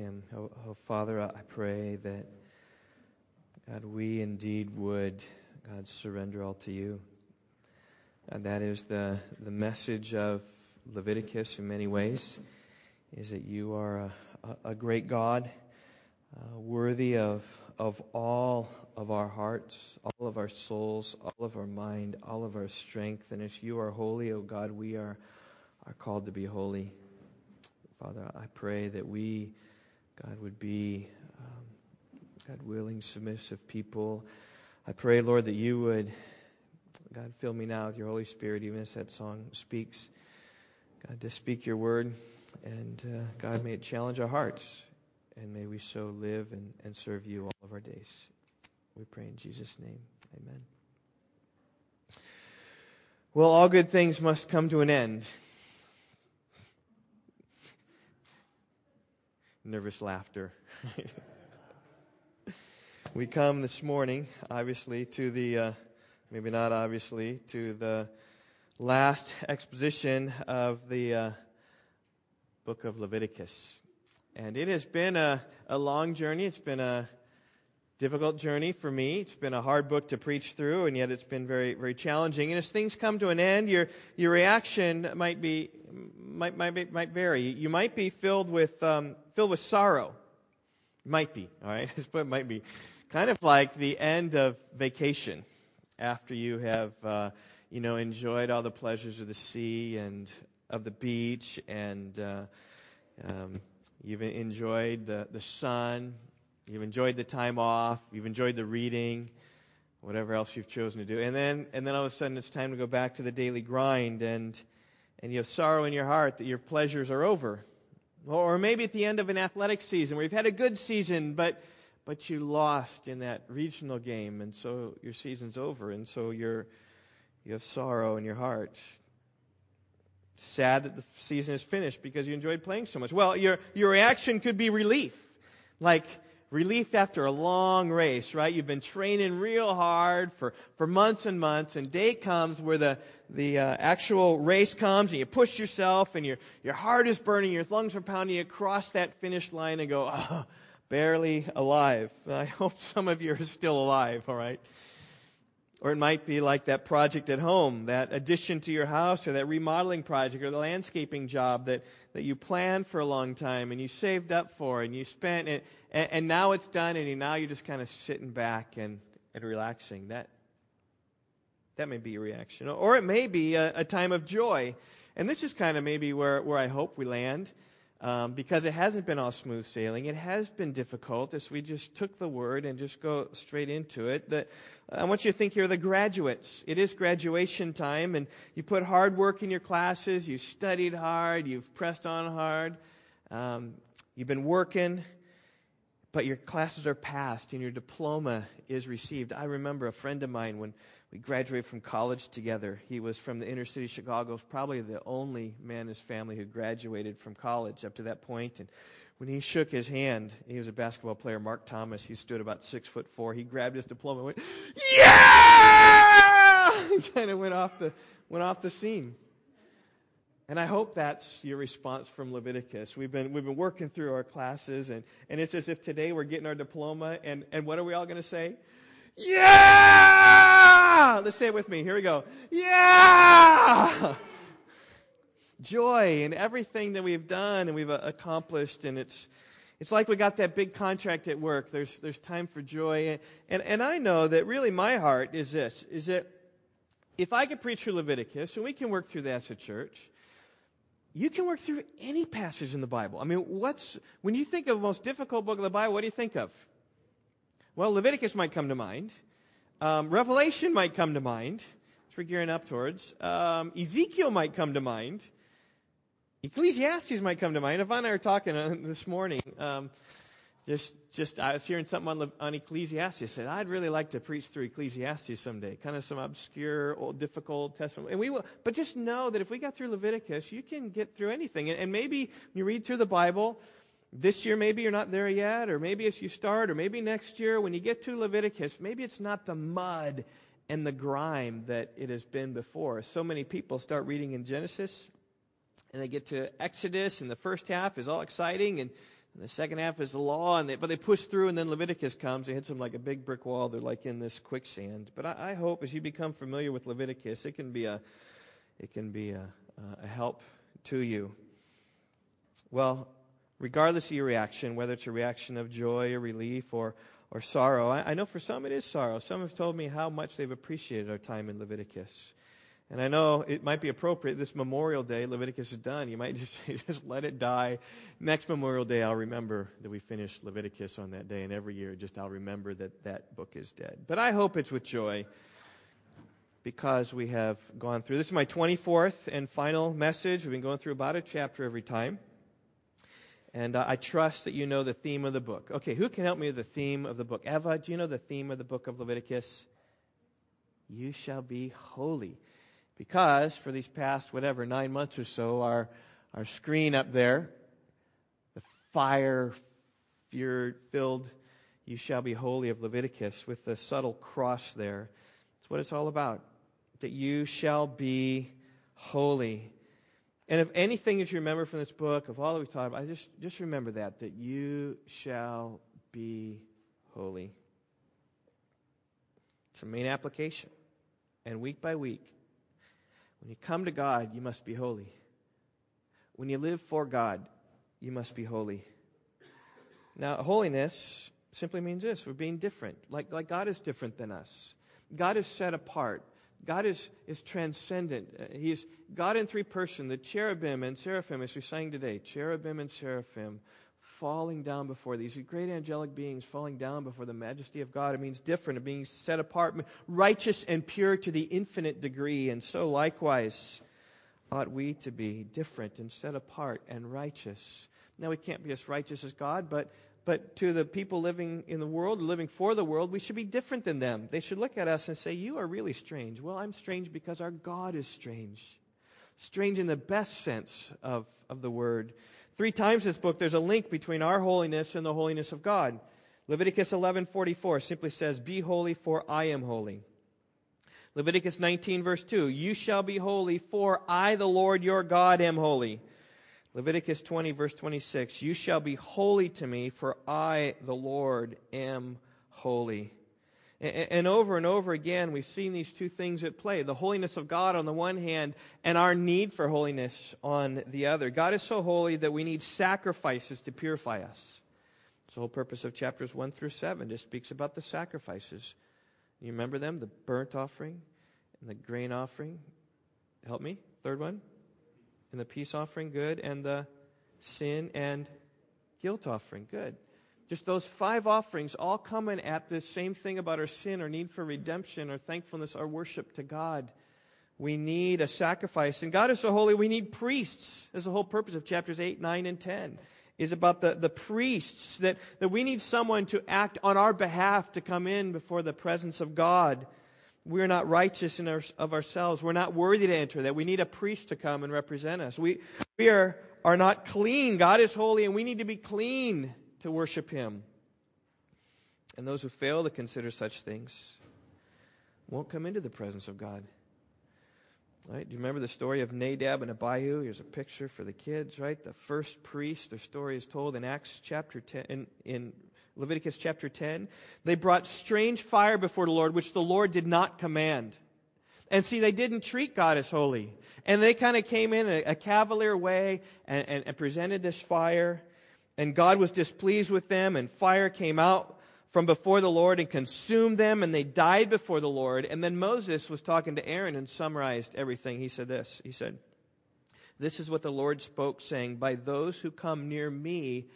hymn. Oh, oh, Father, I pray that, God, we indeed would, God, surrender all to you. And that is the, the message of Leviticus in many ways, is that you are a, a, a great God, uh, worthy of, of all of our hearts, all of our souls, all of our mind, all of our strength. And as you are holy, O oh God, we are, are called to be holy. Father, I pray that we, God, would be, um, God, willing, submissive people. I pray, Lord, that you would, God, fill me now with your Holy Spirit, even as that song speaks. God, to speak your word. And uh, God, may it challenge our hearts. And may we so live and, and serve you all of our days. We pray in Jesus' name. Amen. Well, all good things must come to an end. Nervous laughter. we come this morning, obviously, to the, uh, maybe not obviously, to the last exposition of the uh, book of Leviticus. And it has been a, a long journey. It's been a difficult journey for me. It's been a hard book to preach through, and yet it's been very, very challenging. And as things come to an end, your, your reaction might be, might, might, might vary. You might be filled with, um, filled with sorrow. Might be, all right? it might be. Kind of like the end of vacation after you have, uh, you know, enjoyed all the pleasures of the sea and of the beach and, uh, um, You've enjoyed the, the sun You've enjoyed the time off. You've enjoyed the reading, whatever else you've chosen to do. And then, and then all of a sudden it's time to go back to the daily grind and, and you have sorrow in your heart that your pleasures are over. Or maybe at the end of an athletic season where you've had a good season, but, but you lost in that regional game and so your season's over and so you're, you have sorrow in your heart. Sad that the season is finished because you enjoyed playing so much. Well, your, your reaction could be relief. Like, relief after a long race, right? You've been training real hard for, for months and months, and day comes where the, the uh, actual race comes, and you push yourself, and your, your heart is burning, your lungs are pounding, you cross that finish line and go, oh, barely alive. I hope some of you are still alive, all right? Or it might be like that project at home, that addition to your house, or that remodeling project, or the landscaping job that, that you planned for a long time and you saved up for and you spent it, and, and now it's done, and now you're just kind of sitting back and, and relaxing. That, that may be your reaction. Or it may be a, a time of joy. And this is kind of maybe where, where I hope we land. Um, because it hasn't been all smooth sailing. It has been difficult as we just took the word and just go straight into it. That I want you to think here the graduates. It is graduation time, and you put hard work in your classes. You studied hard. You've pressed on hard. Um, you've been working but your classes are passed and your diploma is received. I remember a friend of mine when we graduated from college together. He was from the inner city of Chicago, probably the only man in his family who graduated from college up to that point. And when he shook his hand, he was a basketball player, Mark Thomas. He stood about six foot four. He grabbed his diploma and went, Yeah! And kind of went off the went off the scene. And I hope that's your response from Leviticus. We've been, we've been working through our classes, and, and it's as if today we're getting our diploma, and, and what are we all going to say? Yeah! Let's say it with me. Here we go. Yeah! Joy in everything that we've done and we've uh, accomplished, and it's, it's like we got that big contract at work. There's, there's time for joy. And, and I know that really my heart is this, is that if I could preach through Leviticus, and we can work through that as a church, you can work through any passage in the Bible. I mean, what's, when you think of the most difficult book of the Bible, what do you think of? Well, Leviticus might come to mind. Um, Revelation might come to mind, which we're gearing up towards. Um, Ezekiel might come to mind. Ecclesiastes might come to mind. Yvonne and I were talking uh, this morning. Um, just, just I was hearing something on, on Ecclesiastes. I said, I'd really like to preach through Ecclesiastes someday. Kind of some obscure, old, difficult Testament. And we will, but just know that if we got through Leviticus, you can get through anything. And, and maybe you read through the Bible, this year maybe you're not there yet, or maybe as you start, or maybe next year when you get to Leviticus, maybe it's not the mud and the grime that it has been before. So many people start reading in Genesis, and they get to Exodus, and the first half is all exciting, and And the second half is the law, and they, but they push through, and then Leviticus comes and hits them like a big brick wall. They're like in this quicksand. But I, I hope as you become familiar with Leviticus, it can be a, it can be a, a help to you. Well, regardless of your reaction, whether it's a reaction of joy or relief or, or sorrow, I, I know for some it is sorrow. Some have told me how much they've appreciated our time in Leviticus. And I know it might be appropriate this Memorial Day, Leviticus is done. You might just say, just let it die. Next Memorial Day, I'll remember that we finished Leviticus on that day. And every year, just I'll remember that that book is dead. But I hope it's with joy because we have gone through. This is my 24th and final message. We've been going through about a chapter every time. And uh, I trust that you know the theme of the book. Okay, who can help me with the theme of the book? Eva, do you know the theme of the book of Leviticus? You shall be holy because for these past, whatever, nine months or so, our, our screen up there, the fire filled, you shall be holy of Leviticus with the subtle cross there. That's what it's all about. That you shall be holy. And if anything that you remember from this book, of all that we've talked about, I just, just remember that, that you shall be holy. It's a main application. And week by week, when you come to God, you must be holy. When you live for God, you must be holy. Now, holiness simply means this we're being different. Like, like God is different than us. God is set apart. God is, is transcendent. Uh, he is God in three person. The cherubim and seraphim, as we sang today, cherubim and seraphim falling down before these great angelic beings falling down before the majesty of God. It means different, it means set apart, righteous and pure to the infinite degree. And so, likewise, ought we to be different and set apart and righteous. Now, we can't be as righteous as God, but, but to the people living in the world, living for the world, we should be different than them. They should look at us and say, You are really strange. Well, I'm strange because our God is strange. Strange in the best sense of, of the word. Three times this book, there's a link between our holiness and the holiness of God. Leviticus 11:44 simply says, "Be holy, for I am holy." Leviticus 19 verse 2, "You shall be holy, for I, the Lord your God, am holy." Leviticus 20 verse 26, "You shall be holy to me, for I, the Lord, am holy." And over and over again, we've seen these two things at play the holiness of God on the one hand, and our need for holiness on the other. God is so holy that we need sacrifices to purify us. It's the whole purpose of chapters 1 through 7. Just speaks about the sacrifices. You remember them? The burnt offering and the grain offering. Help me. Third one. And the peace offering. Good. And the sin and guilt offering. Good. Just those five offerings all coming at the same thing about our sin, our need for redemption, our thankfulness, our worship to God. We need a sacrifice. And God is so holy, we need priests. That's the whole purpose of chapters 8, 9, and 10 is about the, the priests, that, that we need someone to act on our behalf to come in before the presence of God. We're not righteous in our, of ourselves. We're not worthy to enter that. We need a priest to come and represent us. We, we are, are not clean. God is holy, and we need to be clean to worship Him. And those who fail to consider such things won't come into the presence of God. Right? Do you remember the story of Nadab and Abihu? Here's a picture for the kids, right? The first priest, their story is told in Acts chapter 10, in, in Leviticus chapter 10. They brought strange fire before the Lord, which the Lord did not command. And see, they didn't treat God as holy. And they kind of came in a, a cavalier way and, and, and presented this fire. And God was displeased with them, and fire came out from before the Lord and consumed them, and they died before the Lord. And then Moses was talking to Aaron and summarized everything. He said this He said, This is what the Lord spoke, saying, By those who come near me,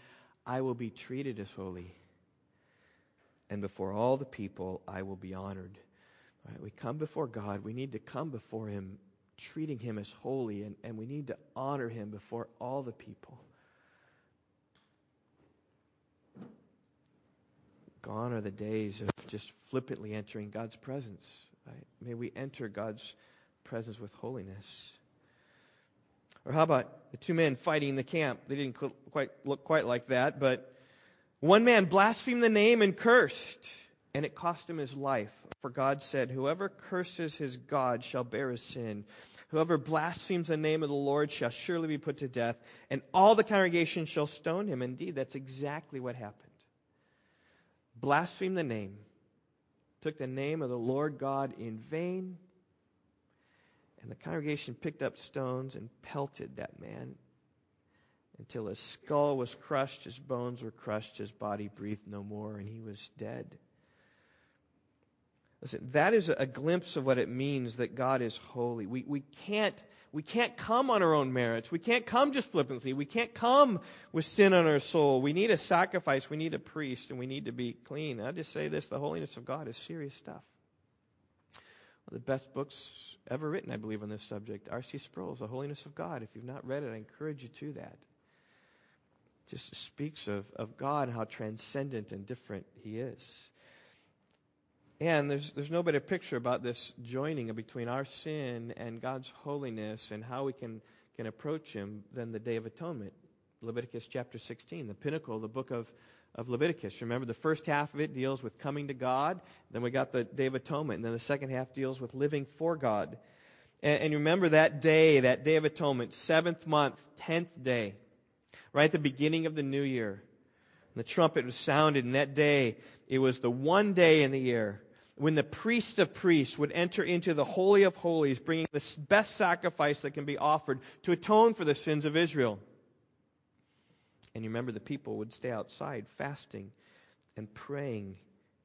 I will be treated as holy. And before all the people, I will be honored. We come before God. We need to come before Him, treating Him as holy, and, and we need to honor Him before all the people. Gone are the days of just flippantly entering God's presence. Right? May we enter God's presence with holiness. Or how about the two men fighting in the camp? They didn't quite look quite like that, but one man blasphemed the name and cursed, and it cost him his life. For God said, Whoever curses his God shall bear his sin. Whoever blasphemes the name of the Lord shall surely be put to death, and all the congregation shall stone him. Indeed, that's exactly what happened. Blaspheme the name, took the name of the Lord God in vain, and the congregation picked up stones and pelted that man until his skull was crushed, his bones were crushed, his body breathed no more, and he was dead. Listen, that is a glimpse of what it means that God is holy. We, we, can't, we can't come on our own merits. We can't come just flippantly. We can't come with sin on our soul. We need a sacrifice. We need a priest, and we need to be clean. I just say this the holiness of God is serious stuff. One of the best books ever written, I believe, on this subject, R.C. Sproul's The Holiness of God. If you've not read it, I encourage you to that just speaks of, of God, and how transcendent and different He is. And there's, there's no better picture about this joining between our sin and God's holiness and how we can, can approach Him than the Day of Atonement. Leviticus chapter 16, the pinnacle, the book of, of Leviticus. Remember, the first half of it deals with coming to God. Then we got the Day of Atonement. And then the second half deals with living for God. And, and remember that day, that Day of Atonement, seventh month, tenth day right at the beginning of the new year. The trumpet was sounded, and that day, it was the one day in the year when the priest of priests would enter into the Holy of Holies, bringing the best sacrifice that can be offered to atone for the sins of Israel. And you remember the people would stay outside fasting and praying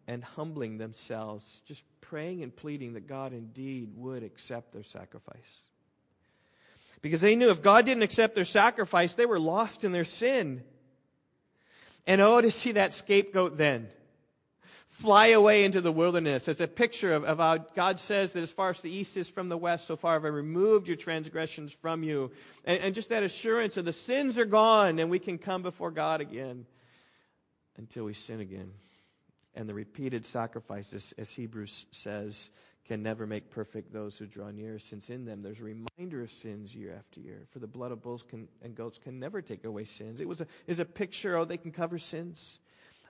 and humbling themselves, just praying and pleading that God indeed would accept their sacrifice. Because they knew if God didn't accept their sacrifice, they were lost in their sin. And oh, to see that scapegoat then fly away into the wilderness as a picture of, of, how God says that as far as the east is from the west, so far have I removed your transgressions from you. And, and just that assurance of the sins are gone and we can come before God again until we sin again. And the repeated sacrifices, as Hebrews says, can never make perfect those who draw near, since in them there's a reminder of sins year after year. For the blood of bulls can, and goats can never take away sins. It was a, is a picture, oh, they can cover sins.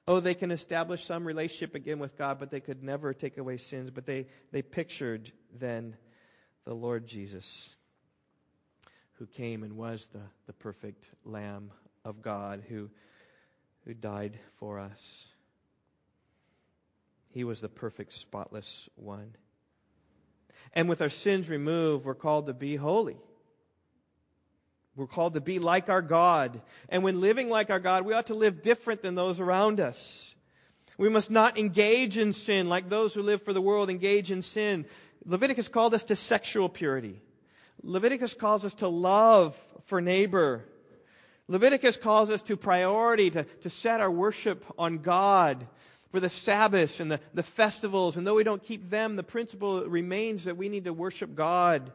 Oh, they can establish some relationship again with God, but they could never take away sins. But they, they pictured then the Lord Jesus, who came and was the, the perfect Lamb of God, who, who died for us. He was the perfect, spotless one. And with our sins removed, we're called to be holy. We're called to be like our God. And when living like our God, we ought to live different than those around us. We must not engage in sin like those who live for the world engage in sin. Leviticus called us to sexual purity. Leviticus calls us to love for neighbor. Leviticus calls us to priority, to, to set our worship on God for the Sabbaths and the, the festivals. And though we don't keep them, the principle remains that we need to worship God.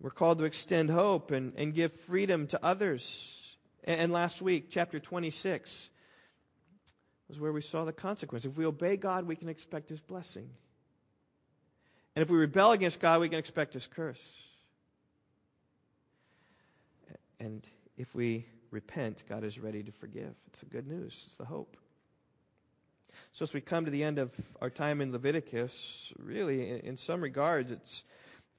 We're called to extend hope and, and give freedom to others. And, last week, chapter 26 was where we saw the consequence. If we obey God, we can expect His blessing. And if we rebel against God, we can expect His curse. And if we repent, God is ready to forgive. It's the good news, it's the hope. So, as we come to the end of our time in Leviticus, really, in some regards, it's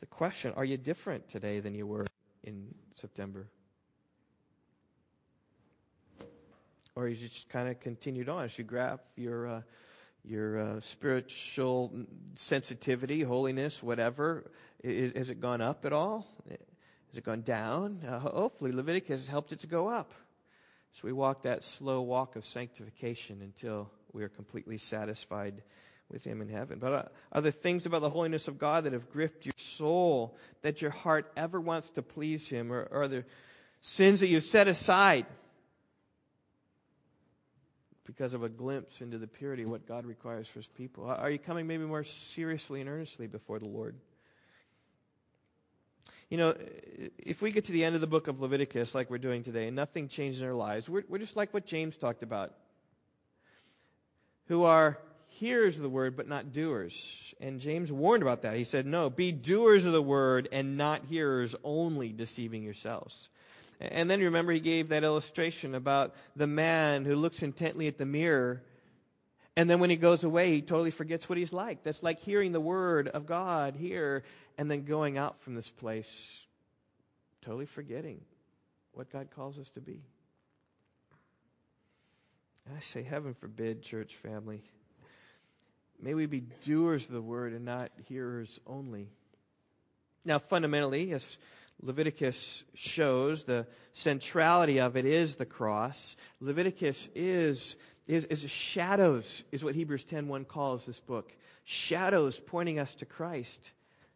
the question are you different today than you were in September? Or you just kind of continued on as you graph your, uh, your uh, spiritual sensitivity, holiness, whatever? Is, has it gone up at all? Has it gone down? Uh, hopefully, Leviticus has helped it to go up. So we walk that slow walk of sanctification until we are completely satisfied with Him in heaven. But uh, are there things about the holiness of God that have gripped your soul that your heart ever wants to please Him? Or, or are there sins that you've set aside because of a glimpse into the purity of what God requires for His people? Are you coming maybe more seriously and earnestly before the Lord? You know, if we get to the end of the book of Leviticus like we're doing today and nothing changes in our lives, we're, we're just like what James talked about who are hearers of the word but not doers. And James warned about that. He said, No, be doers of the word and not hearers only, deceiving yourselves. And then remember, he gave that illustration about the man who looks intently at the mirror. And then when he goes away, he totally forgets what he's like. That's like hearing the word of God here and then going out from this place totally forgetting what God calls us to be. I say, heaven forbid, church family. May we be doers of the word and not hearers only. Now, fundamentally, as Leviticus shows, the centrality of it is the cross. Leviticus is, is, is shadows, is what Hebrews 10.1 calls this book. Shadows pointing us to Christ.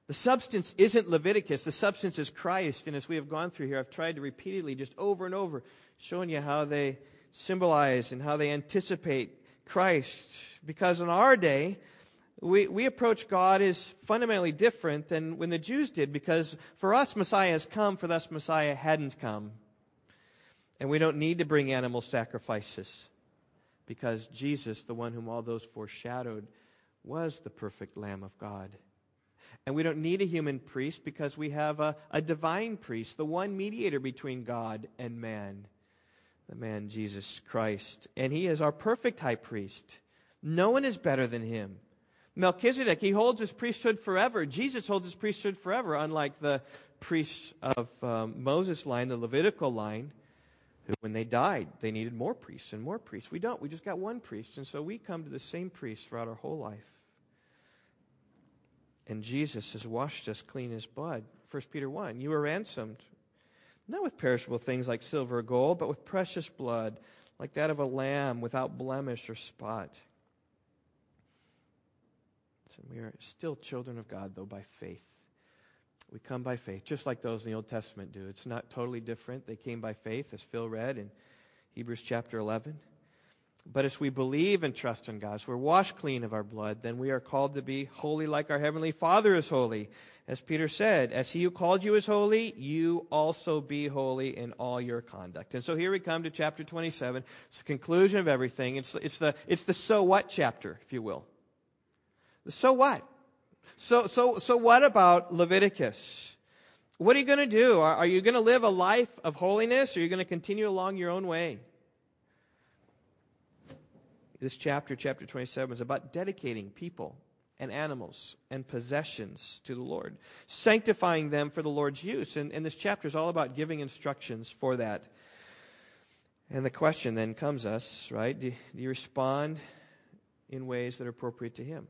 The substance isn't Leviticus, the substance is Christ. And as we have gone through here, I've tried to repeatedly, just over and over, showing you how they symbolize and how they anticipate Christ. Because in our day, we, we approach God as fundamentally different than when the Jews did, because for us, Messiah has come, for us, Messiah hadn't come. And we don't need to bring animal sacrifices, because Jesus, the one whom all those foreshadowed, was the perfect Lamb of God. And we don't need a human priest because we have a, a divine priest, the one mediator between God and man, the man Jesus Christ. And he is our perfect high priest. No one is better than him. Melchizedek, he holds his priesthood forever. Jesus holds his priesthood forever, unlike the priests of um, Moses' line, the Levitical line, who, when they died, they needed more priests and more priests. We don't. We just got one priest. And so we come to the same priest throughout our whole life. And Jesus has washed us clean as blood. 1 Peter 1 You were ransomed, not with perishable things like silver or gold, but with precious blood, like that of a lamb without blemish or spot. And we are still children of God, though, by faith. We come by faith, just like those in the Old Testament do. It's not totally different. They came by faith, as Phil read in Hebrews chapter 11. But as we believe and trust in God, we're washed clean of our blood, then we are called to be holy like our Heavenly Father is holy. As Peter said, as He who called you is holy, you also be holy in all your conduct. And so here we come to chapter 27. It's the conclusion of everything. It's, it's, the, it's the so what chapter, if you will. The So what? So, so, so what about Leviticus? What are you going to do? Are, are you going to live a life of holiness or are you going to continue along your own way? This chapter, chapter 27, is about dedicating people and animals and possessions to the Lord, sanctifying them for the Lord's use. And, and this chapter is all about giving instructions for that. And the question then comes us, right? Do, do you respond in ways that are appropriate to Him?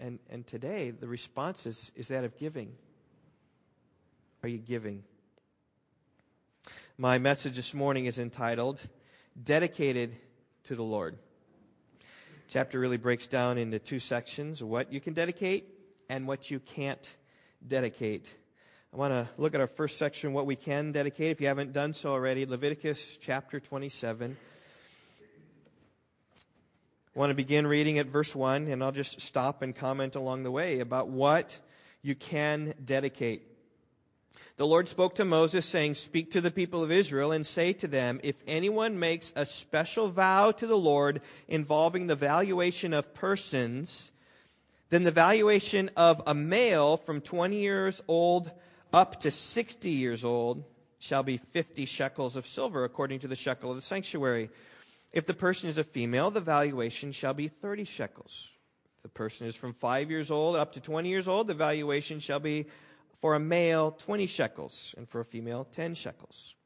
And, and today, the response is, is that of giving. Are you giving? My message this morning is entitled Dedicated to the Lord. Chapter really breaks down into two sections what you can dedicate and what you can't dedicate. I want to look at our first section, what we can dedicate. If you haven't done so already, Leviticus chapter 27. I want to begin reading at verse 1, and I'll just stop and comment along the way about what you can dedicate. The Lord spoke to Moses, saying, Speak to the people of Israel and say to them, If anyone makes a special vow to the Lord involving the valuation of persons, then the valuation of a male from 20 years old up to 60 years old shall be 50 shekels of silver, according to the shekel of the sanctuary if the person is a female, the valuation shall be 30 shekels. If the person is from 5 years old up to 20 years old, the valuation shall be for a male 20 shekels, and for a female 10 shekels.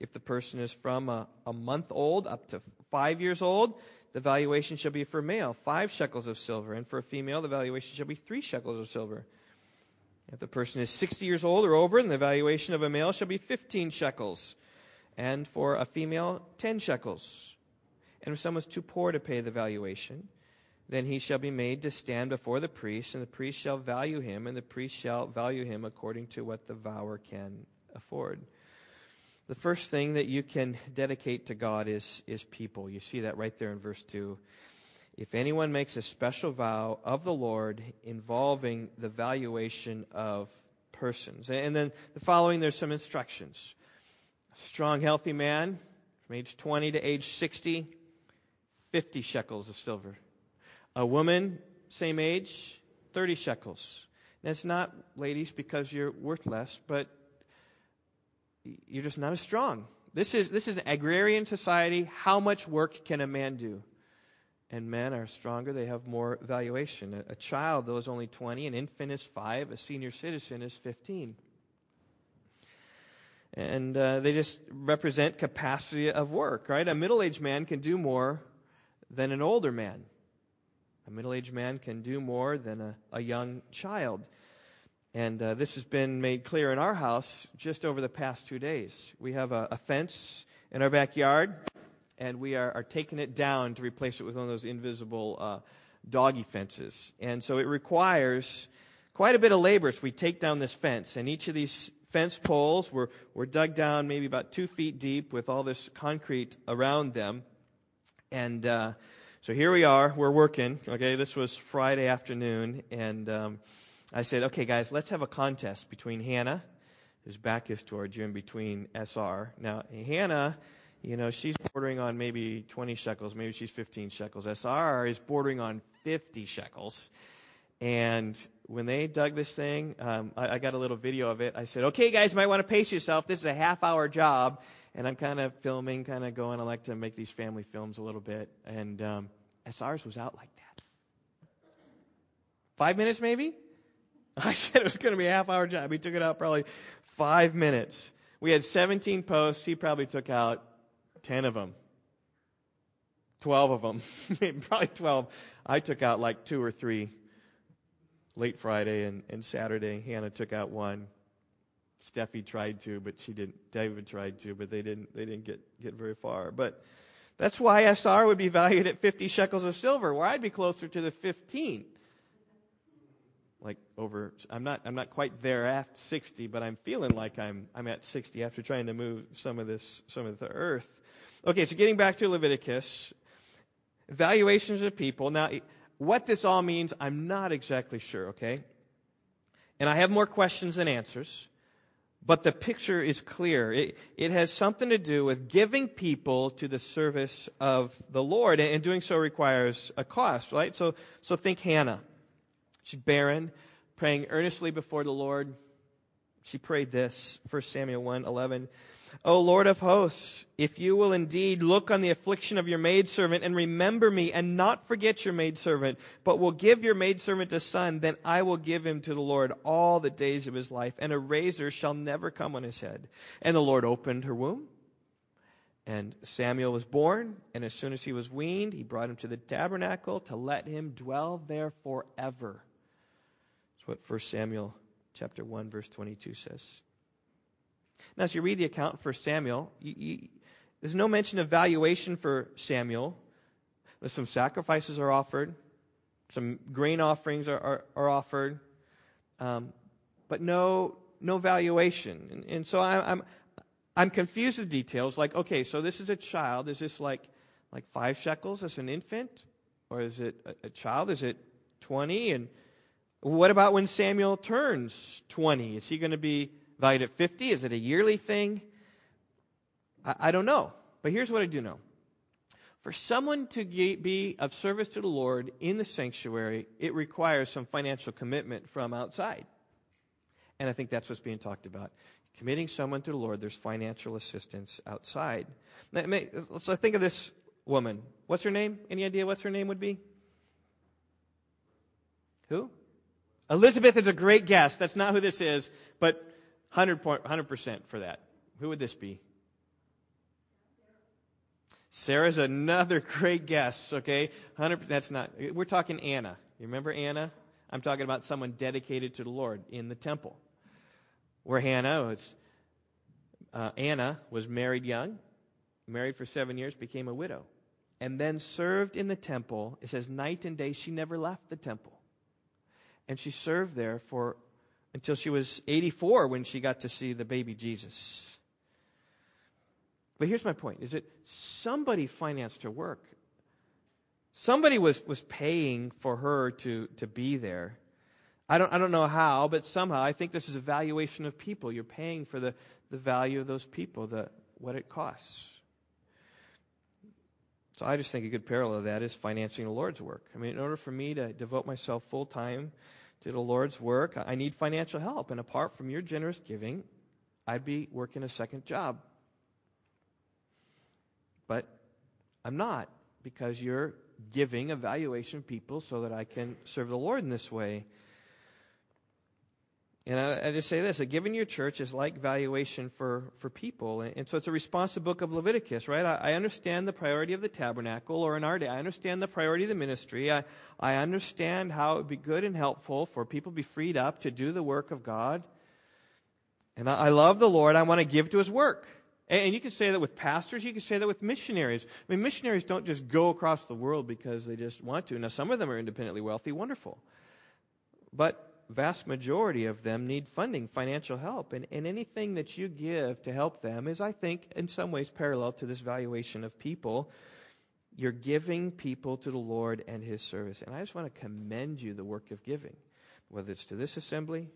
If the person is from a, a month old up to 5 years old, the valuation shall be for a male 5 shekels of silver, and for a female, the valuation shall be 3 shekels of silver. If the person is 60 years old or over, then the valuation of a male shall be 15 shekels, and for a female, 10 shekels. And if someone's too poor to pay the valuation, then he shall be made to stand before the priest, and the priest shall value him, and the priest shall value him according to what the vower can afford. The first thing that you can dedicate to God is, is people. You see that right there in verse 2. If anyone makes a special vow of the Lord involving the valuation of persons. And then the following, there's some instructions. A strong, healthy man from age 20 to age 60 50 shekels of silver. A woman, same age, 30 shekels. That's not, ladies, because you're worth less, but you're just not as strong. This is, this is an agrarian society. How much work can a man do? and men are stronger, they have more valuation. A, a child, though, is only 20, an infant is 5, a senior citizen is 15. And uh, they just represent capacity of work, right? A middle aged man can do more than an older man. A middle aged man can do more than a, a young child. And uh, this has been made clear in our house just over the past two days. We have a, a fence in our backyard, and we are, are, taking it down to replace it with one of those invisible uh, doggy fences. And so it requires quite a bit of labor as we take down this fence. And each of these fence poles were, were dug down maybe about two feet deep with all this concrete around them. And uh, so here we are, we're working. Okay, this was Friday afternoon, and um, I said, okay, guys, let's have a contest between Hannah, whose back is towards you, and between SR. Now, Hannah, you know, she's bordering on maybe 20 shekels, maybe she's 15 shekels. SR is bordering on 50 shekels. And when they dug this thing, um, I, I, got a little video of it. I said, okay, guys, you might want to pace yourself. This is a half hour job. And I'm kind of filming, kind of going. I like to make these family films a little bit. And um, SR's was out like that. Five minutes, maybe? I said it was going to be a half hour job. He took it out probably five minutes. We had 17 posts. He probably took out 10 of them. 12 of them. probably 12. I took out like two or three late Friday and, and Saturday. Hannah took out one. Steffi tried to, but she didn't. David tried to, but they didn't. They didn't get get very far. But that's why SR would be valued at 50 shekels of silver, where I'd be closer to the 15. Like over, I'm not. I'm not quite there at 60, but I'm feeling like I'm. I'm at 60 after trying to move some of this, some of the earth. Okay, so getting back to Leviticus, valuations of people. Now, what this all means, I'm not exactly sure, okay? And I have more questions than answers, but the picture is clear. It, it has something to do with giving people to the service of the Lord, and doing so requires a cost, right? So, so think Hannah. She's barren, praying earnestly before the Lord. She prayed this, 1 Samuel 1 11. O Lord of hosts, if you will indeed look on the affliction of your maidservant and remember me and not forget your maidservant, but will give your maidservant a son, then I will give him to the Lord all the days of his life, and a razor shall never come on his head. And the Lord opened her womb. And Samuel was born, and as soon as he was weaned, he brought him to the tabernacle to let him dwell there forever. That's what 1 Samuel chapter 1 verse 22 says. Now, as you read the account for Samuel, you, you, there's no mention of valuation for Samuel. There's some sacrifices are offered, some grain offerings are, are, are offered, um, but no no valuation. And, and so I, I'm I'm confused with details. Like, okay, so this is a child. Is this like like five shekels as an infant, or is it a, a child? Is it twenty? And what about when Samuel turns twenty? Is he going to be valued at 50? Is it a yearly thing? I, I don't know. But here's what I do know. For someone to be of service to the Lord in the sanctuary, it requires some financial commitment from outside. And I think that's what's being talked about. Committing someone to the Lord, there's financial assistance outside. So think of this woman. What's her name? Any idea what her name would be? Who? Elizabeth is a great guess. That's not who this is, but 100 percent for that. Who would this be? Sarah's another great guess, okay? 100 that's not we're talking Anna. You remember Anna? I'm talking about someone dedicated to the Lord in the temple. Where Hannah was uh, Anna was married young, married for 7 years, became a widow, and then served in the temple. It says night and day she never left the temple. And she served there for until she was 84 when she got to see the baby Jesus. But here's my point is that somebody financed her work. Somebody was, was paying for her to, to be there. I don't, I don't know how, but somehow I think this is a valuation of people. You're paying for the, the value of those people, the, what it costs. So I just think a good parallel of that is financing the Lord's work. I mean, in order for me to devote myself full time to the Lord's work. I need financial help. And apart from your generous giving, I'd be working a second job. But I'm not because you're giving a valuation people so that I can serve the Lord in this way. And I, I, just say this, that giving your church is like valuation for, for people. And, and so it's a response to book of Leviticus, right? I, I, understand the priority of the tabernacle, or in our day, I understand the priority of the ministry. I, I understand how it would be good and helpful for people to be freed up to do the work of God. And I, I love the Lord. I want to give to his work. And, and you can say that with pastors, you can say that with missionaries. I mean, missionaries don't just go across the world because they just want to. Now, some of them are independently wealthy, wonderful. But vast majority of them need funding, financial help. And, and anything that you give to help them is, I think, in some ways parallel to this valuation of people. You're giving people to the Lord and His service. And I just want to commend you the work of giving, whether it's to this assembly,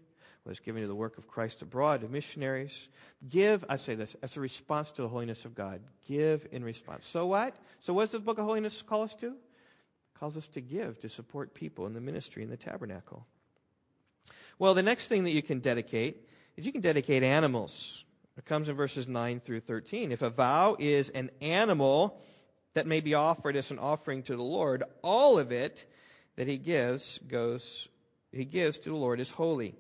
whether it's giving to the work of Christ abroad, to missionaries. Give, I say this, as a response to the holiness of God. Give in response. So what? So what does the book of holiness call us to? It calls us to give, to support people in the ministry, in the tabernacle. Well, the next thing that you can dedicate is you can dedicate animals. It comes in verses 9 through 13. If a vow is an animal that may be offered as an offering to the Lord, all of it that he gives goes he gives to the Lord is holy.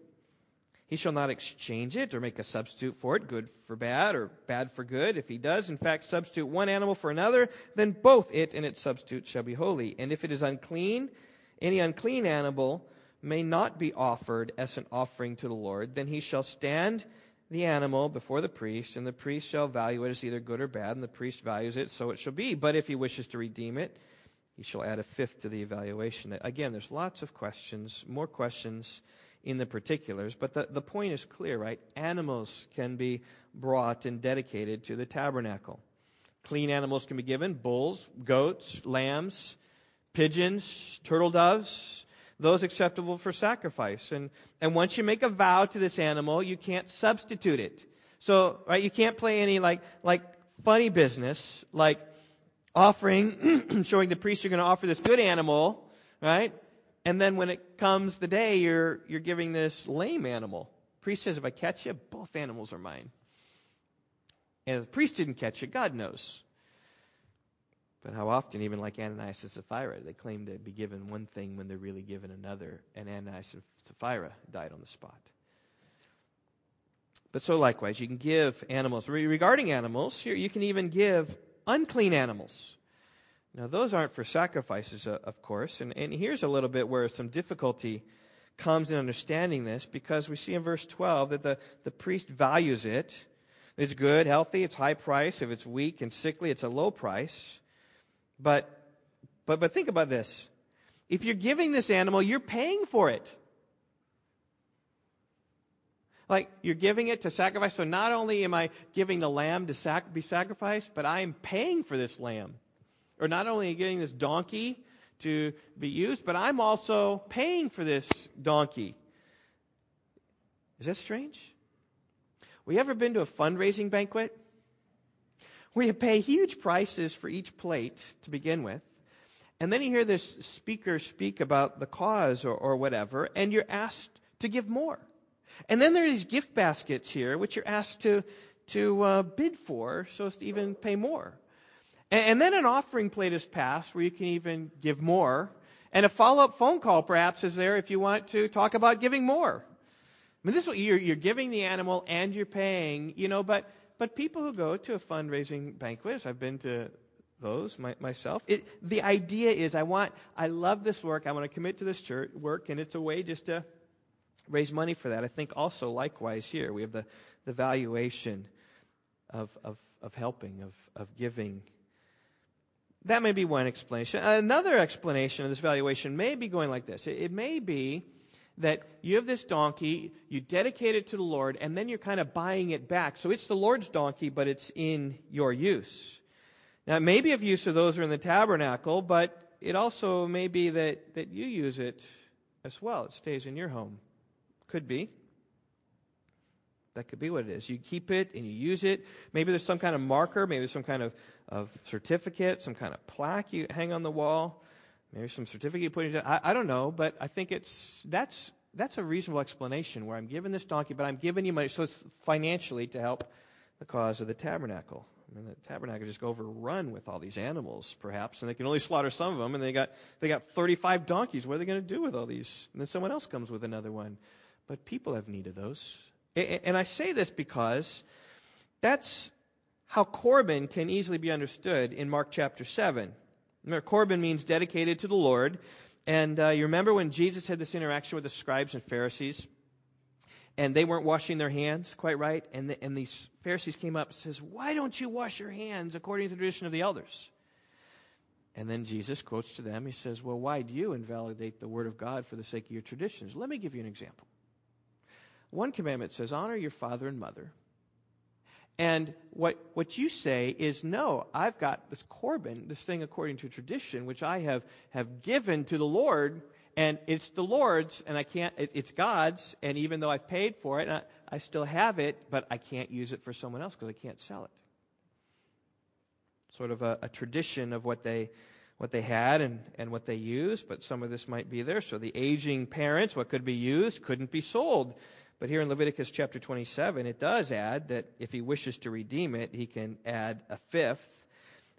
He shall not exchange it or make a substitute for it, good for bad or bad for good. If he does, in fact, substitute one animal for another, then both it and its substitute shall be holy. And if it is unclean, any unclean animal may not be offered as an offering to the Lord, then he shall stand the animal before the priest, and the priest shall value it as either good or bad, and the priest values it, so it shall be. But if he wishes to redeem it, he shall add a fifth to the evaluation. Again, there's lots of questions, more questions in the particulars, but the, the point is clear, right? Animals can be brought and dedicated to the tabernacle. Clean animals can be given bulls, goats, lambs, pigeons, turtle doves, those acceptable for sacrifice. And, and once you make a vow to this animal, you can't substitute it. So, right, you can't play any like, like funny business, like offering, showing the priest you're going to offer this good animal, right? And then when it comes the day, you're, you're giving this lame animal. Priest says, if I catch you, both animals are mine. And if the priest didn't catch you, God knows. But how often, even like Ananias and Sapphira, they claim to be given one thing when they're really given another, and Ananias and Sapphira died on the spot. But so likewise, you can give animals. Regarding animals, here you can even give unclean animals. Now, those aren't for sacrifices, uh, of course. And, and here's a little bit where some difficulty comes in understanding this because we see in verse 12 that the, the priest values it. It's good, healthy, it's high price. If it's weak and sickly, it's a low price. But, but, but think about this. If you're giving this animal, you're paying for it. Like, you're giving it to sacrifice. So not only am I giving the lamb to sac- be sacrificed, but I am paying for this lamb. Or not only getting this donkey to be used, but I'm also paying for this donkey. Is that strange? We ever been to a fundraising banquet? You pay huge prices for each plate to begin with. And then you hear this speaker speak about the cause or, or whatever, and you're asked to give more. And then there are these gift baskets here, which you're asked to, to uh, bid for so as to even pay more. And, and then an offering plate is passed where you can even give more. And a follow up phone call perhaps is there if you want to talk about giving more. I mean, this you're, you're giving the animal and you're paying, you know, but but people who go to a fundraising banquet, I've been to those my, myself. It, the idea is I want, I love this work. I want to commit to this church work, and it's a way just to raise money for that. I think also likewise here we have the, the valuation of, of, of helping, of, of giving. That may be one explanation. Another explanation of this valuation may be going like this. It, it may be that you have this donkey, you dedicate it to the Lord, and then you're kind of buying it back. So it's the Lord's donkey, but it's in your use. Now, it may be of use to those who are in the tabernacle, but it also may be that, that you use it as well. It stays in your home. Could be. That could be what it is. You keep it and you use it. Maybe there's some kind of marker, maybe some kind of, of certificate, some kind of plaque you hang on the wall. Maybe some certificate you put into I, I don't know, but I think it's that's that's a reasonable explanation where I'm giving this donkey, but I'm giving you money so it's financially to help the cause of the tabernacle. I mean, the tabernacle just go overrun with all these animals, perhaps, and they can only slaughter some of them, and they got, they got 35 donkeys. What are they going to do with all these? And then someone else comes with another one. But people have need of those. And I say this because that's how Corban can easily be understood in Mark chapter 7. Remember, Corban means dedicated to the Lord. And uh, you remember when Jesus had this interaction with the scribes and Pharisees? and they weren't washing their hands quite right. And, the, and these Pharisees came up and says, Why don't you wash your hands according to the tradition of the elders? And then Jesus quotes to them, he says, Well, why do you invalidate the word of God for the sake of your traditions? Let me give you an example. One commandment says, Honor your father and mother. And what, what you say is, no, I've got this Corban, this thing according to tradition, which I have, have given to the Lord, and it's the Lord's, and I can't, it, it's God's, and even though I've paid for it, I, I still have it, but I can't use it for someone else because I can't sell it. Sort of a, a tradition of what they, what they had and, and what they used, but some of this might be there. So the aging parents, what could be used, couldn't be sold. But here in Leviticus chapter 27, it does add that if he wishes to redeem it, he can add a fifth.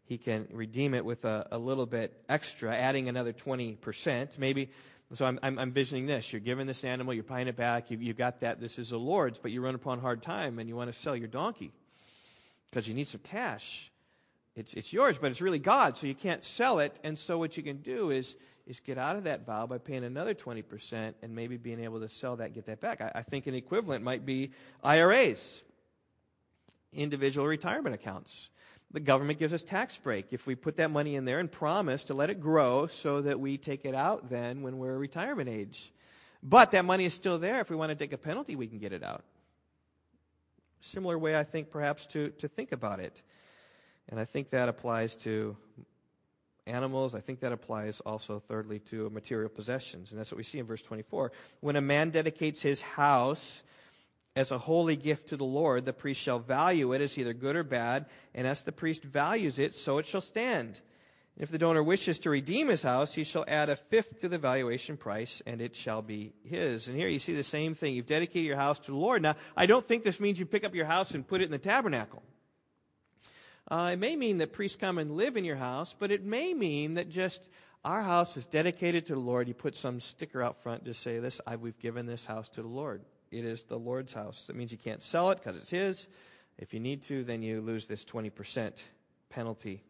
He can redeem it with a, a little bit extra, adding another 20%. Maybe so I'm, I'm, I'm visioning this. You're given this animal, you're buying it back, you, you got that, this is the Lord's, but you run upon hard time and you want to sell your donkey because you need some cash. It's, it's yours, but it's really God's, so you can't sell it. And so what you can do is, is get out of that vow by paying another 20% and maybe being able to sell that get that back. I, I think an equivalent might be IRAs, individual retirement accounts the government gives us tax break if we put that money in there and promise to let it grow so that we take it out then when we're retirement age. But that money is still there. If we want to take a penalty, we can get it out. Similar way, I think, perhaps to, to think about it. And I think that applies to animals. I think that applies also, thirdly, to material possessions. And that's what we see in verse 24. When a man dedicates his house as a holy gift to the Lord, the priest shall value it as either good or bad, and as the priest values it, so it shall stand. If the donor wishes to redeem his house, he shall add a fifth to the valuation price, and it shall be his. And here you see the same thing. You've dedicated your house to the Lord. Now, I don't think this means you pick up your house and put it in the tabernacle. Uh, it may mean that priests come and live in your house, but it may mean that just our house is dedicated to the Lord. You put some sticker out front to say this, I, we've given this house to the Lord it is the Lord's house. That means you can't sell it because it's His. If you need to, then you lose this 20% penalty.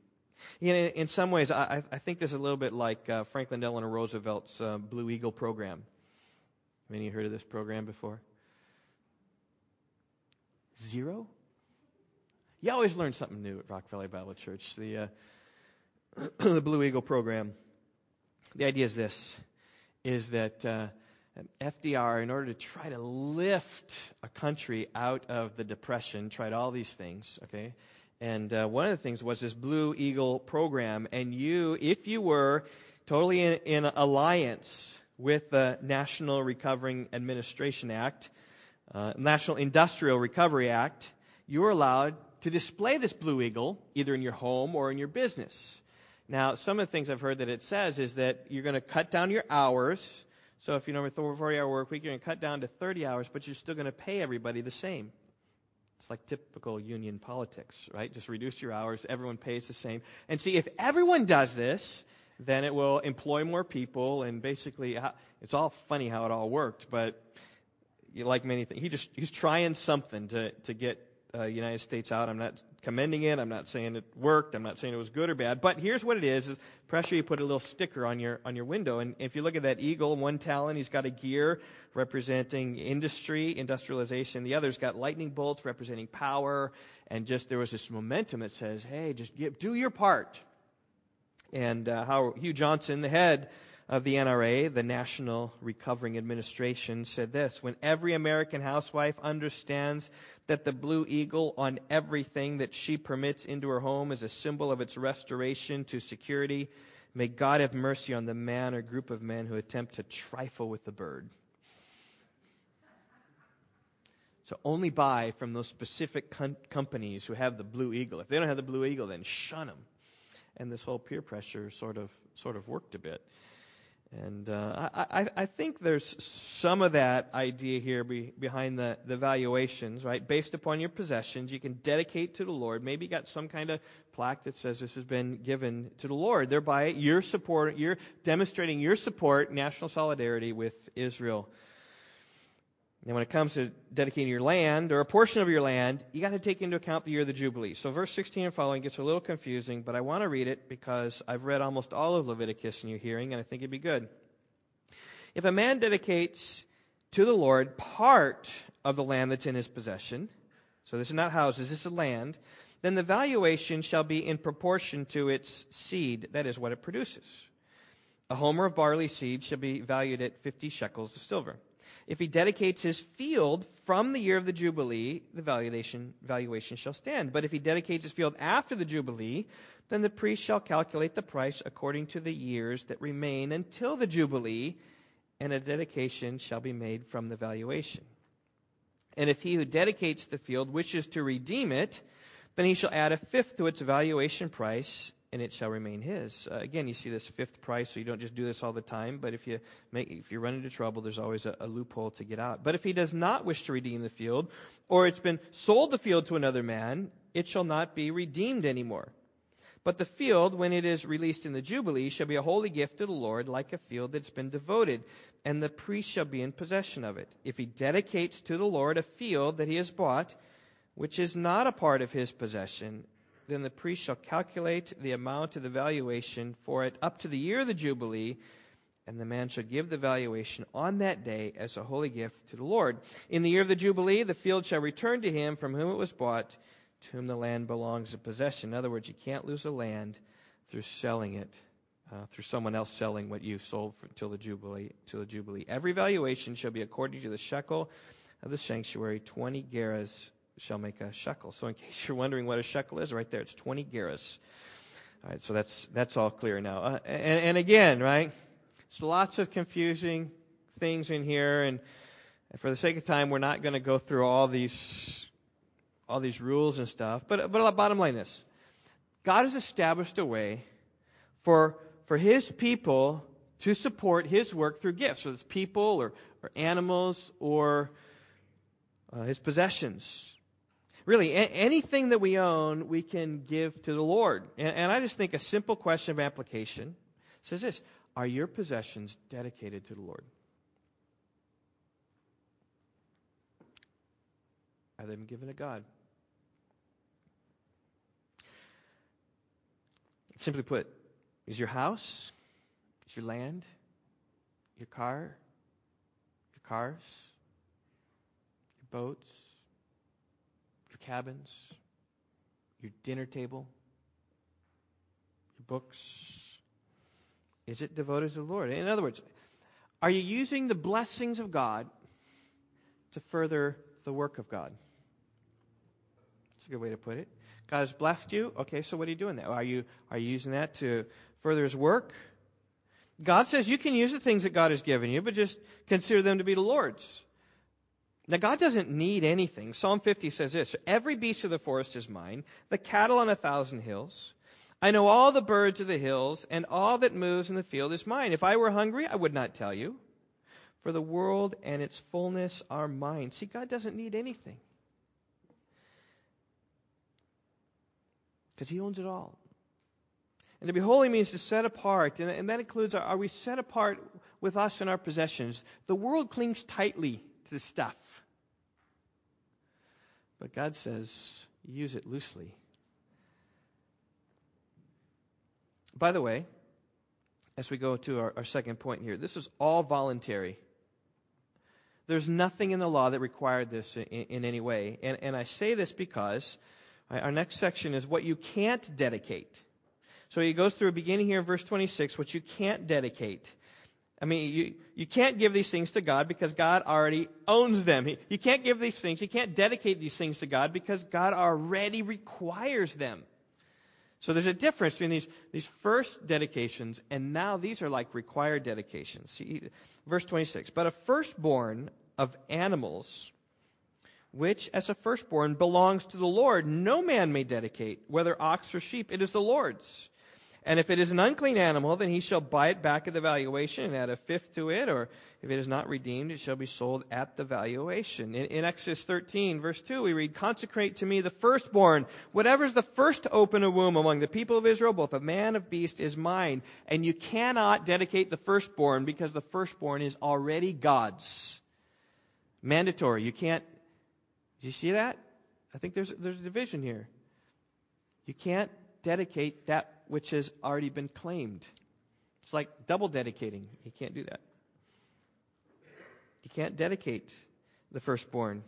You know, in some ways, I, I, think this is a little bit like uh, Franklin Delano Roosevelt's uh, Blue Eagle program. Have you heard of this program before? Zero? You always learn something new at Rock Valley Bible Church. The, uh, the Blue Eagle program. The idea is this: is that uh, FDR, in order to try to lift a country out of the depression, tried all these things, okay? And uh, one of the things was this Blue Eagle program. And you, if you were totally in, in alliance with the National Recovering Administration Act, uh, National Industrial Recovery Act, you were allowed to display this Blue Eagle either in your home or in your business. Now, some of the things I've heard that it says is that you're going to cut down your hours so if you know a 40 hour work week, you're going to cut down to 30 hours, but you're still going to pay everybody the same. It's like typical union politics, right? Just reduce your hours, everyone pays the same. And see, if everyone does this, then it will employ more people, and basically, uh, it's all funny how it all worked, but like many things, he just he's trying something to to get uh, United States out. I'm not commending it. I'm not saying it worked. I'm not saying it was good or bad. But here's what it is: is pressure. You put a little sticker on your on your window, and if you look at that eagle, one talon, he's got a gear representing industry, industrialization. The other's got lightning bolts representing power, and just there was this momentum that says, "Hey, just do your part." And uh, how Hugh Johnson, the head of the NRA, the National Recovering Administration, said this When every American housewife understands that the blue eagle on everything that she permits into her home is a symbol of its restoration to security, may God have mercy on the man or group of men who attempt to trifle with the bird. So only buy from those specific com- companies who have the blue eagle. If they don't have the blue eagle, then shun them. And this whole peer pressure sort of sort of worked a bit. And uh, I, I, think there's some of that idea here be, behind the, the valuations, right? Based upon your possessions, you can dedicate to the Lord. Maybe you got some kind of plaque that says this has been given to the Lord. Thereby, you're support, you're demonstrating your support, national solidarity with Israel. And when it comes to dedicating your land or a portion of your land, you got to take into account the year of the Jubilee. So verse 16 and following gets a little confusing, but I want to read it because I've read almost all of Leviticus in your hearing, and I think it'd be good. If a man dedicates to the Lord part of the land that's in his possession, so this is not houses, this is land, then the valuation shall be in proportion to its seed, that is what it produces. A homer of barley seed shall be valued at 50 shekels of silver. If he dedicates his field from the year of the Jubilee, the valuation, valuation shall stand. But if he dedicates his field after the Jubilee, then the priest shall calculate the price according to the years that remain until the Jubilee, and a dedication shall be made from the valuation. And if he who dedicates the field wishes to redeem it, then he shall add a fifth to its valuation price, and it shall remain his. Uh, again, you see this fifth price, so you don't just do this all the time. But if you make, if you run into trouble, there's always a, a, loophole to get out. But if he does not wish to redeem the field, or it's been sold the field to another man, it shall not be redeemed anymore. But the field, when it is released in the Jubilee, shall be a holy gift to the Lord, like a field that's been devoted, and the priest shall be in possession of it. If he dedicates to the Lord a field that he has bought, which is not a part of his possession, then the priest shall calculate the amount of the valuation for it up to the year of the Jubilee, and the man shall give the valuation on that day as a holy gift to the Lord. In the year of the Jubilee, the field shall return to him from whom it was bought, to whom the land belongs in possession. In other words, you can't lose a land through selling it, uh, through someone else selling what you sold for, until the Jubilee. Till the Jubilee, every valuation shall be according to the shekel of the sanctuary, twenty gerahs shall make a shekel. So, in case you're wondering what a shekel is, right there, it's 20 gerahs. All right, so that's that's all clear now. Uh, and, and, again, right, so lots of confusing things in here, and for the sake of time, we're not going to go through all these all these rules and stuff. But but bottom line this: God has established a way for for His people to support His work through gifts, whether it's people or, or animals or uh, His possessions really a- anything that we own, we can give to the Lord. And, and I just think a simple question of application says this Are your possessions dedicated to the Lord? Are they given to God? Simply put, is your house, is your land, your car, your cars, your boats, cabins, your dinner table, your books? Is it devoted to the Lord? In other words, are you using the blessings of God to further the work of God? That's a good way to put it. God has blessed you. Okay, so what are you doing there? Are you, are you using that to further His work? God says you can use the things that God has given you, but just consider them to be the Lord's. Now, God doesn't need anything. Psalm 50 says this Every beast of the forest is mine, the cattle on a thousand hills. I know all the birds of the hills, and all that moves in the field is mine. If I were hungry, I would not tell you. For the world and its fullness are mine. See, God doesn't need anything. Because He owns it all. And to be holy means to set apart, and, that includes are we set apart with us and our possessions? The world clings tightly to the stuff. But God says, use it loosely. By the way, as we go to our, our second point here, this is all voluntary. There's nothing in the law that required this in, in any way. And, and I say this because our next section is what you can't dedicate. So he goes through, beginning here in verse 26, what you can't dedicate. I mean, you, you can't give these things to God because God already owns them. you can't give these things, you can't dedicate these things to God because God already requires them. So there's a difference between these, these first dedications and now these are like required dedications. See, verse 26. But a firstborn of animals, which as a firstborn belongs to the Lord, no man may dedicate, whether ox or sheep, it is the Lord's. And if it is an unclean animal, then he shall buy it back at the valuation and add a fifth to it, or if it is not redeemed, it shall be sold at the valuation. In, in Exodus 13, verse 2, we read, Consecrate to me the firstborn. Whatever is the first to open a womb among the people of Israel, both of man of beast, is mine. And you cannot dedicate the firstborn because the firstborn is already God's. Mandatory. You can't. Do you see that? I think there's, there's a division here. You can't dedicate that which has already been claimed. It's like double dedicating. You can't do that. You can't dedicate the firstborn.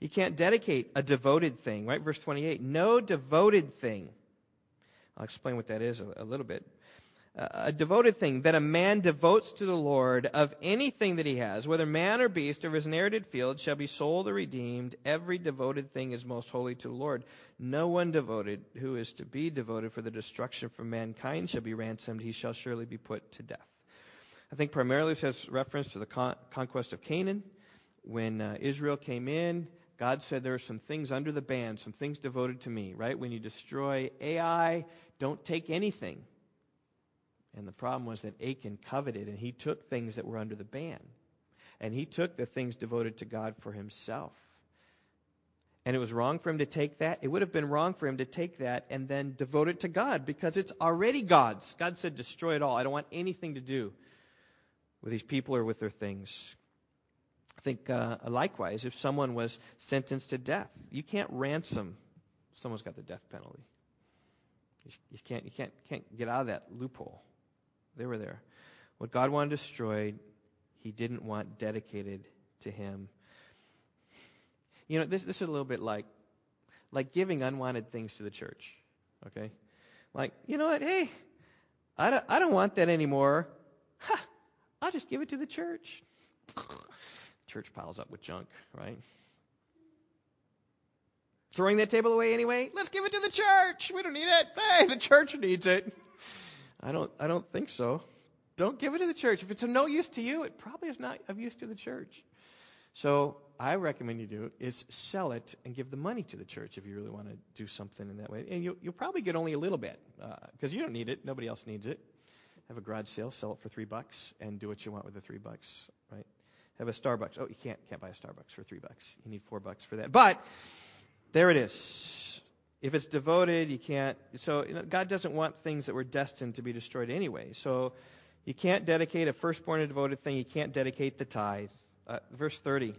You can't dedicate a devoted thing, right? Verse 28 no devoted thing. I'll explain what that is a, a little bit a devoted thing that a man devotes to the Lord of anything that he has, whether man or beast or his inherited field, shall be sold or redeemed. Every devoted thing is most holy to the Lord. No one devoted who is to be devoted for the destruction from mankind shall be ransomed. He shall surely be put to death. I think primarily this has reference to the con- conquest of Canaan. When uh, Israel came in, God said there are some things under the ban, some things devoted to me, right? When you destroy Ai, don't take anything and the problem was that Achan coveted, and he took things that were under the ban. And he took the things devoted to God for himself. And it was wrong for him to take that. It would have been wrong for him to take that and then devote it to God because it's already God's. God said, destroy it all. I don't want anything to do with these people or with their things. I think uh, likewise, if someone was sentenced to death, you can't ransom someone's got the death penalty. You, you, can't, you can't, can't get out of that loophole. They were there. What God wanted destroyed, He didn't want dedicated to Him. You know, this, this is a little bit like, like giving unwanted things to the church. Okay? Like, you know what? Hey, I don't, I don't want that anymore. Ha, I'll just give it to the church. church piles up with junk, right? Throwing that table away anyway? Let's give it to the church. We don't need it. Hey, the church needs it. I don't, I don't think so. Don't give it to the church. If it's of no use to you, it probably is not of use to the church. So I recommend you do is sell it and give the money to the church if you really want to do something in that way. And you, will probably get only a little bit because uh, you don't need it. Nobody else needs it. Have a garage sale, sell it for three bucks, and do what you want with the three bucks, right? Have a Starbucks. Oh, you can't can't buy a Starbucks for three bucks. You need four bucks for that. But there it is. If it's devoted, you can't. So you know, God doesn't want things that were destined to be destroyed anyway. So you can't dedicate a firstborn and devoted thing. You can't dedicate the tithe. Uh, verse 30.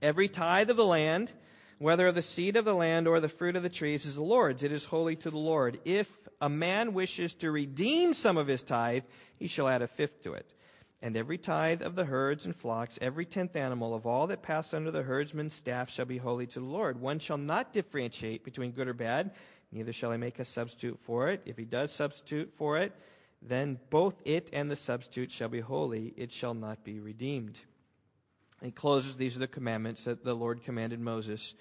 Every tithe of the land, whether of the seed of the land or the fruit of the trees, is the Lord's. It is holy to the Lord. If a man wishes to redeem some of his tithe, he shall add a fifth to it. And every tithe of the herds and flocks, every tenth animal of all that pass under the herdsman's staff shall be holy to the Lord. One shall not differentiate between good or bad, neither shall he make a substitute for it. If he does substitute for it, then both it and the substitute shall be holy, it shall not be redeemed. He closes, these are the commandments that the Lord commanded Moses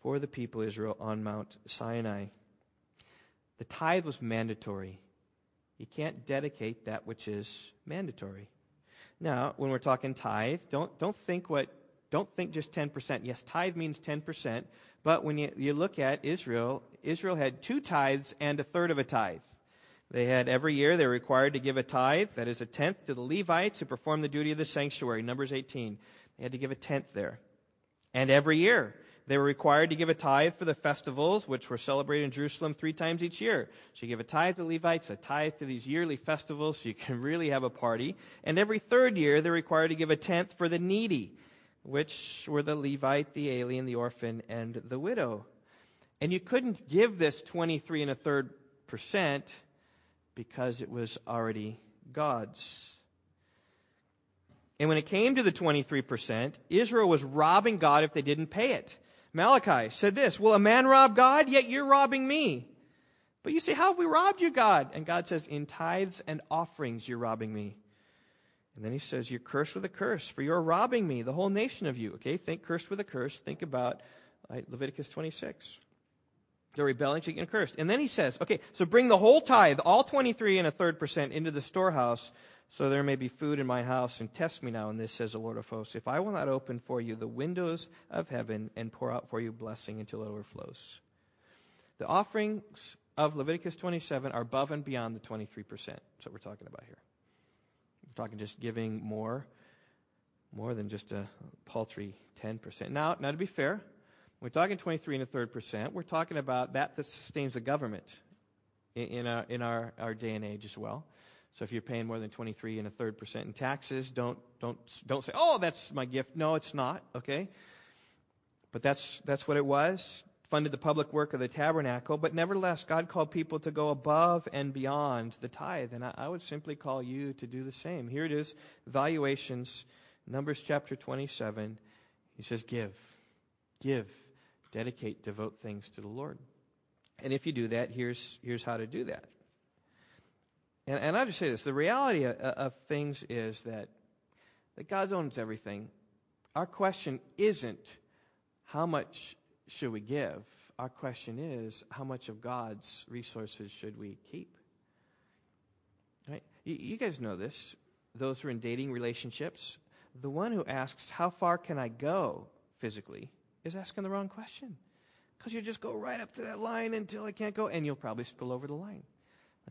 for the people Israel on Mount Sinai. The tithe was mandatory. You can't dedicate that which is mandatory. Now, when we're talking tithe, don't, don't think what, don't think just 10%. Yes, tithe means 10%, but when you, you look at Israel, Israel had two tithes and a third of a tithe. They had every year, they required to give a tithe, that is a tenth, to the Levites who performed the duty of the sanctuary, Numbers 18. They had to give a tenth there. And every year, they were required to give a tithe for the festivals, which were celebrated in Jerusalem three times each year. So you give a tithe to the Levites, a tithe to these yearly festivals, so you can really have a party. And every third year, they're required to give a tenth for the needy, which were the Levite, the alien, the orphan, and the widow. And you couldn't give this 23 and a third percent because it was already God's. And when it came to the 23%, Israel was robbing God if they didn't pay it. Malachi said this Will a man rob God? Yet you're robbing me. But you say, How have we robbed you, God? And God says, In tithes and offerings you're robbing me. And then he says, You're cursed with a curse, for you're robbing me, the whole nation of you. Okay, think cursed with a curse. Think about right, Leviticus 26. They're rebelling, you cursed. And then he says, Okay, so bring the whole tithe, all 23 and a third percent, into the storehouse so there may be food in my house, and test me now in this, says the Lord of hosts, if I will not open for you the windows of heaven and pour out for you blessing until it overflows. The offerings of Leviticus 27 are above and beyond the 23%. That's what we're talking about here. We're talking just giving more, more than just a paltry 10%. Now, now to be fair, we're talking 23 and a third percent. We're talking about that that sustains the government in, in, our, in our, our day and age as well. So if you're paying more than 23 and a third percent in taxes, don't, don't, don't say, oh, that's my gift. No, it's not, okay? But that's, that's what it was. Funded the public work of the tabernacle. But nevertheless, God called people to go above and beyond the tithe. And I, I would simply call you to do the same. Here it is, valuations, Numbers chapter 27. He says, give, give, dedicate, devote things to the Lord. And if you do that, here's, here's how to do that. And, and I'll just say this the reality of, of things is that, that God owns everything. Our question isn't how much should we give? Our question is how much of God's resources should we keep? Right? You, you guys know this. Those who are in dating relationships, the one who asks, How far can I go physically, is asking the wrong question. Because you just go right up to that line until I can't go, and you'll probably spill over the line.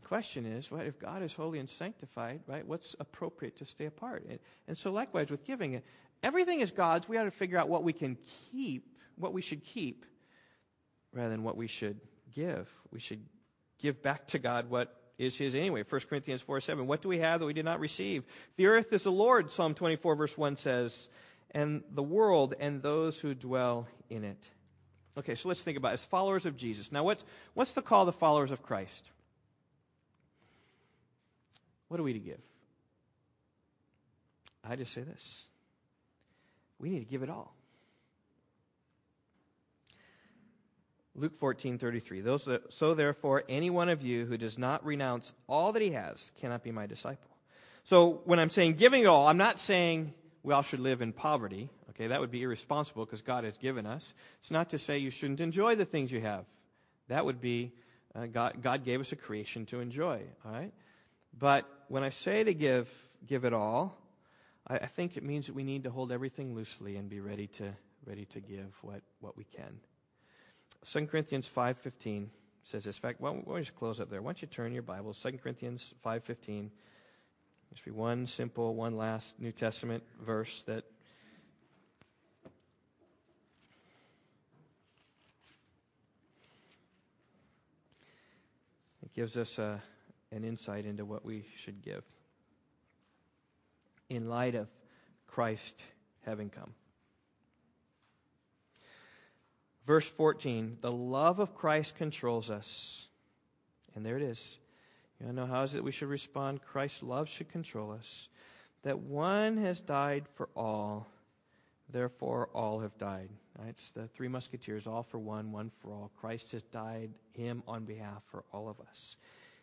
The question is, right, if God is holy and sanctified, right, what's appropriate to stay apart? And, and so likewise with giving, everything is God's. We ought to figure out what we can keep, what we should keep, rather than what we should give. We should give back to God what is his anyway. 1 Corinthians 4 7. What do we have that we did not receive? The earth is the Lord, Psalm 24, verse 1 says, and the world and those who dwell in it. Okay, so let's think about it. As followers of Jesus. Now, what's, what's the call of the followers of Christ? What are we to give? I just say this we need to give it all. Luke 14, 33. Those, so therefore, any one of you who does not renounce all that he has cannot be my disciple. So when I'm saying giving it all, I'm not saying we all should live in poverty. Okay, that would be irresponsible because God has given us. It's not to say you shouldn't enjoy the things you have. That would be, uh, God, God gave us a creation to enjoy, all right? But when I say to give, give it all, I, I think it means that we need to hold everything loosely and be ready to, ready to give what, what we can. 2 Corinthians 5.15 says this. In fact, why don't we just close up there? Why don't you turn your Bibles, 2 Corinthians 5.15. Just be one simple, one last New Testament verse that it gives us a, an insight into what we should give in light of Christ having come. Verse 14, the love of Christ controls us. And there it is. You know how is it we should respond? Christ's love should control us. That one has died for all, therefore all have died. It's the three musketeers, all for one, one for all. Christ has died, him on behalf for all of us.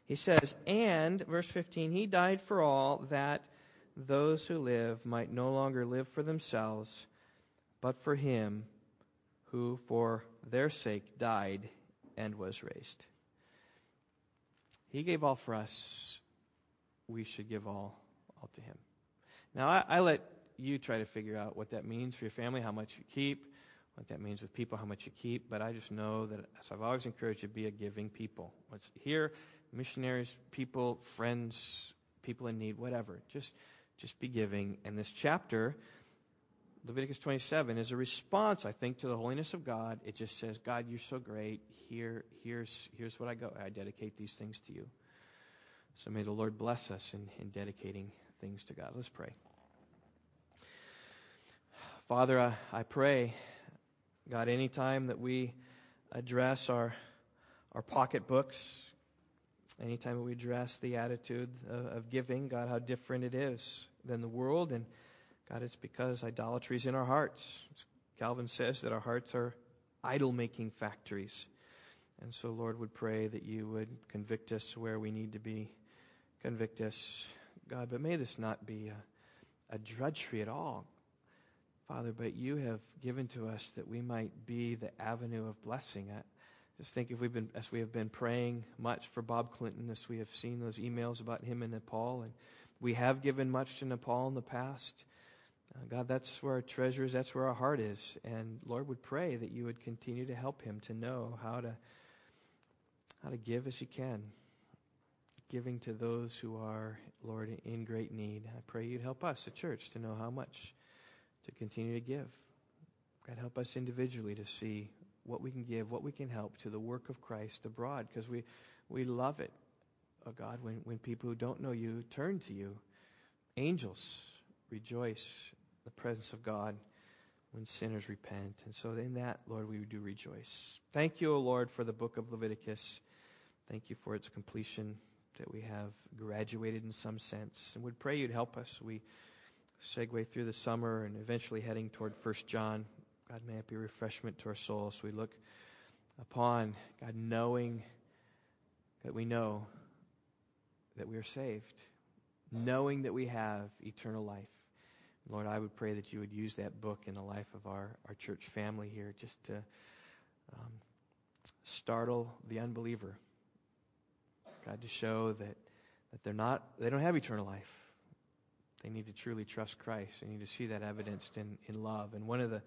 He says, and, verse 15, he died for all that those who live might no longer live for themselves, but for him who for their sake died and was raised. He gave all for us. We should give all, all to Him. Now, I, I let you try to figure out what that means for your family, how much you keep, what that means with people, how much you keep. But I just know that, as I've always encouraged you, to be a giving people. What's here, missionaries, people, friends, people in need, whatever. Just, just be giving. And this chapter, Leviticus 27, is a response, I think, to the holiness of God. It just says, God, you're so great. Here, here's, here's what I go. I dedicate these things to you. So may the Lord bless us in, in dedicating things to God. Let's pray. Father, I, I pray, God, any time that we address our, our pocketbooks, anytime we address the attitude of, giving, God, how different it is than the world. And God, it's because idolatry is in our hearts. Calvin says that our hearts are idol making factories. And so, Lord, would pray that you would convict us where we need to be. Convict us, God, but may this not be a, a drudgery at all. Father, but you have given to us that we might be the avenue of blessing. I just think if we've been, as we have been praying much for Bob Clinton, as we have seen those emails about him in Nepal, and we have given much to Nepal in the past. Uh, God, that's where our treasure is. That's where our heart is. And Lord, would pray that you would continue to help him to know how to how to give as you can, giving to those who are, Lord, in great need. I pray you'd help us, the church, to know how much to continue to give. God, help us individually to see what we can give, what we can help to the work of Christ abroad, because we, we love it, oh God, when, when people who don't know you turn to you. Angels rejoice the presence of God when sinners repent. And so in that, Lord, we do rejoice. Thank you, O Lord, for the book of Leviticus. Thank you for its completion that we have graduated in some sense. And would pray you'd help us. We segue through the summer and eventually heading toward First John. God, may it be refreshment to our souls. We look upon God knowing that we know that we are saved, knowing that we have eternal life. Lord, I would pray that you would use that book in the life of our, our church family here just to um, startle the unbeliever. God, to show that, that they're not, they don't have eternal life. They need to truly trust Christ. They need to see that evidenced in, in love. And one of the,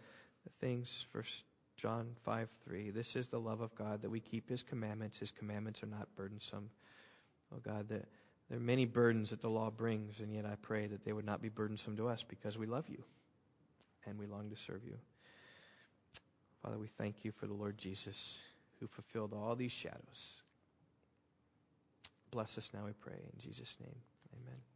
the things, First John 5 3, this is the love of God, that we keep his commandments. His commandments are not burdensome. Oh God, that there are many burdens that the law brings, and yet I pray that they would not be burdensome to us because we love you and we long to serve you. Father, we thank you for the Lord Jesus who fulfilled all these shadows. Bless us now, we pray. In Jesus' name, amen.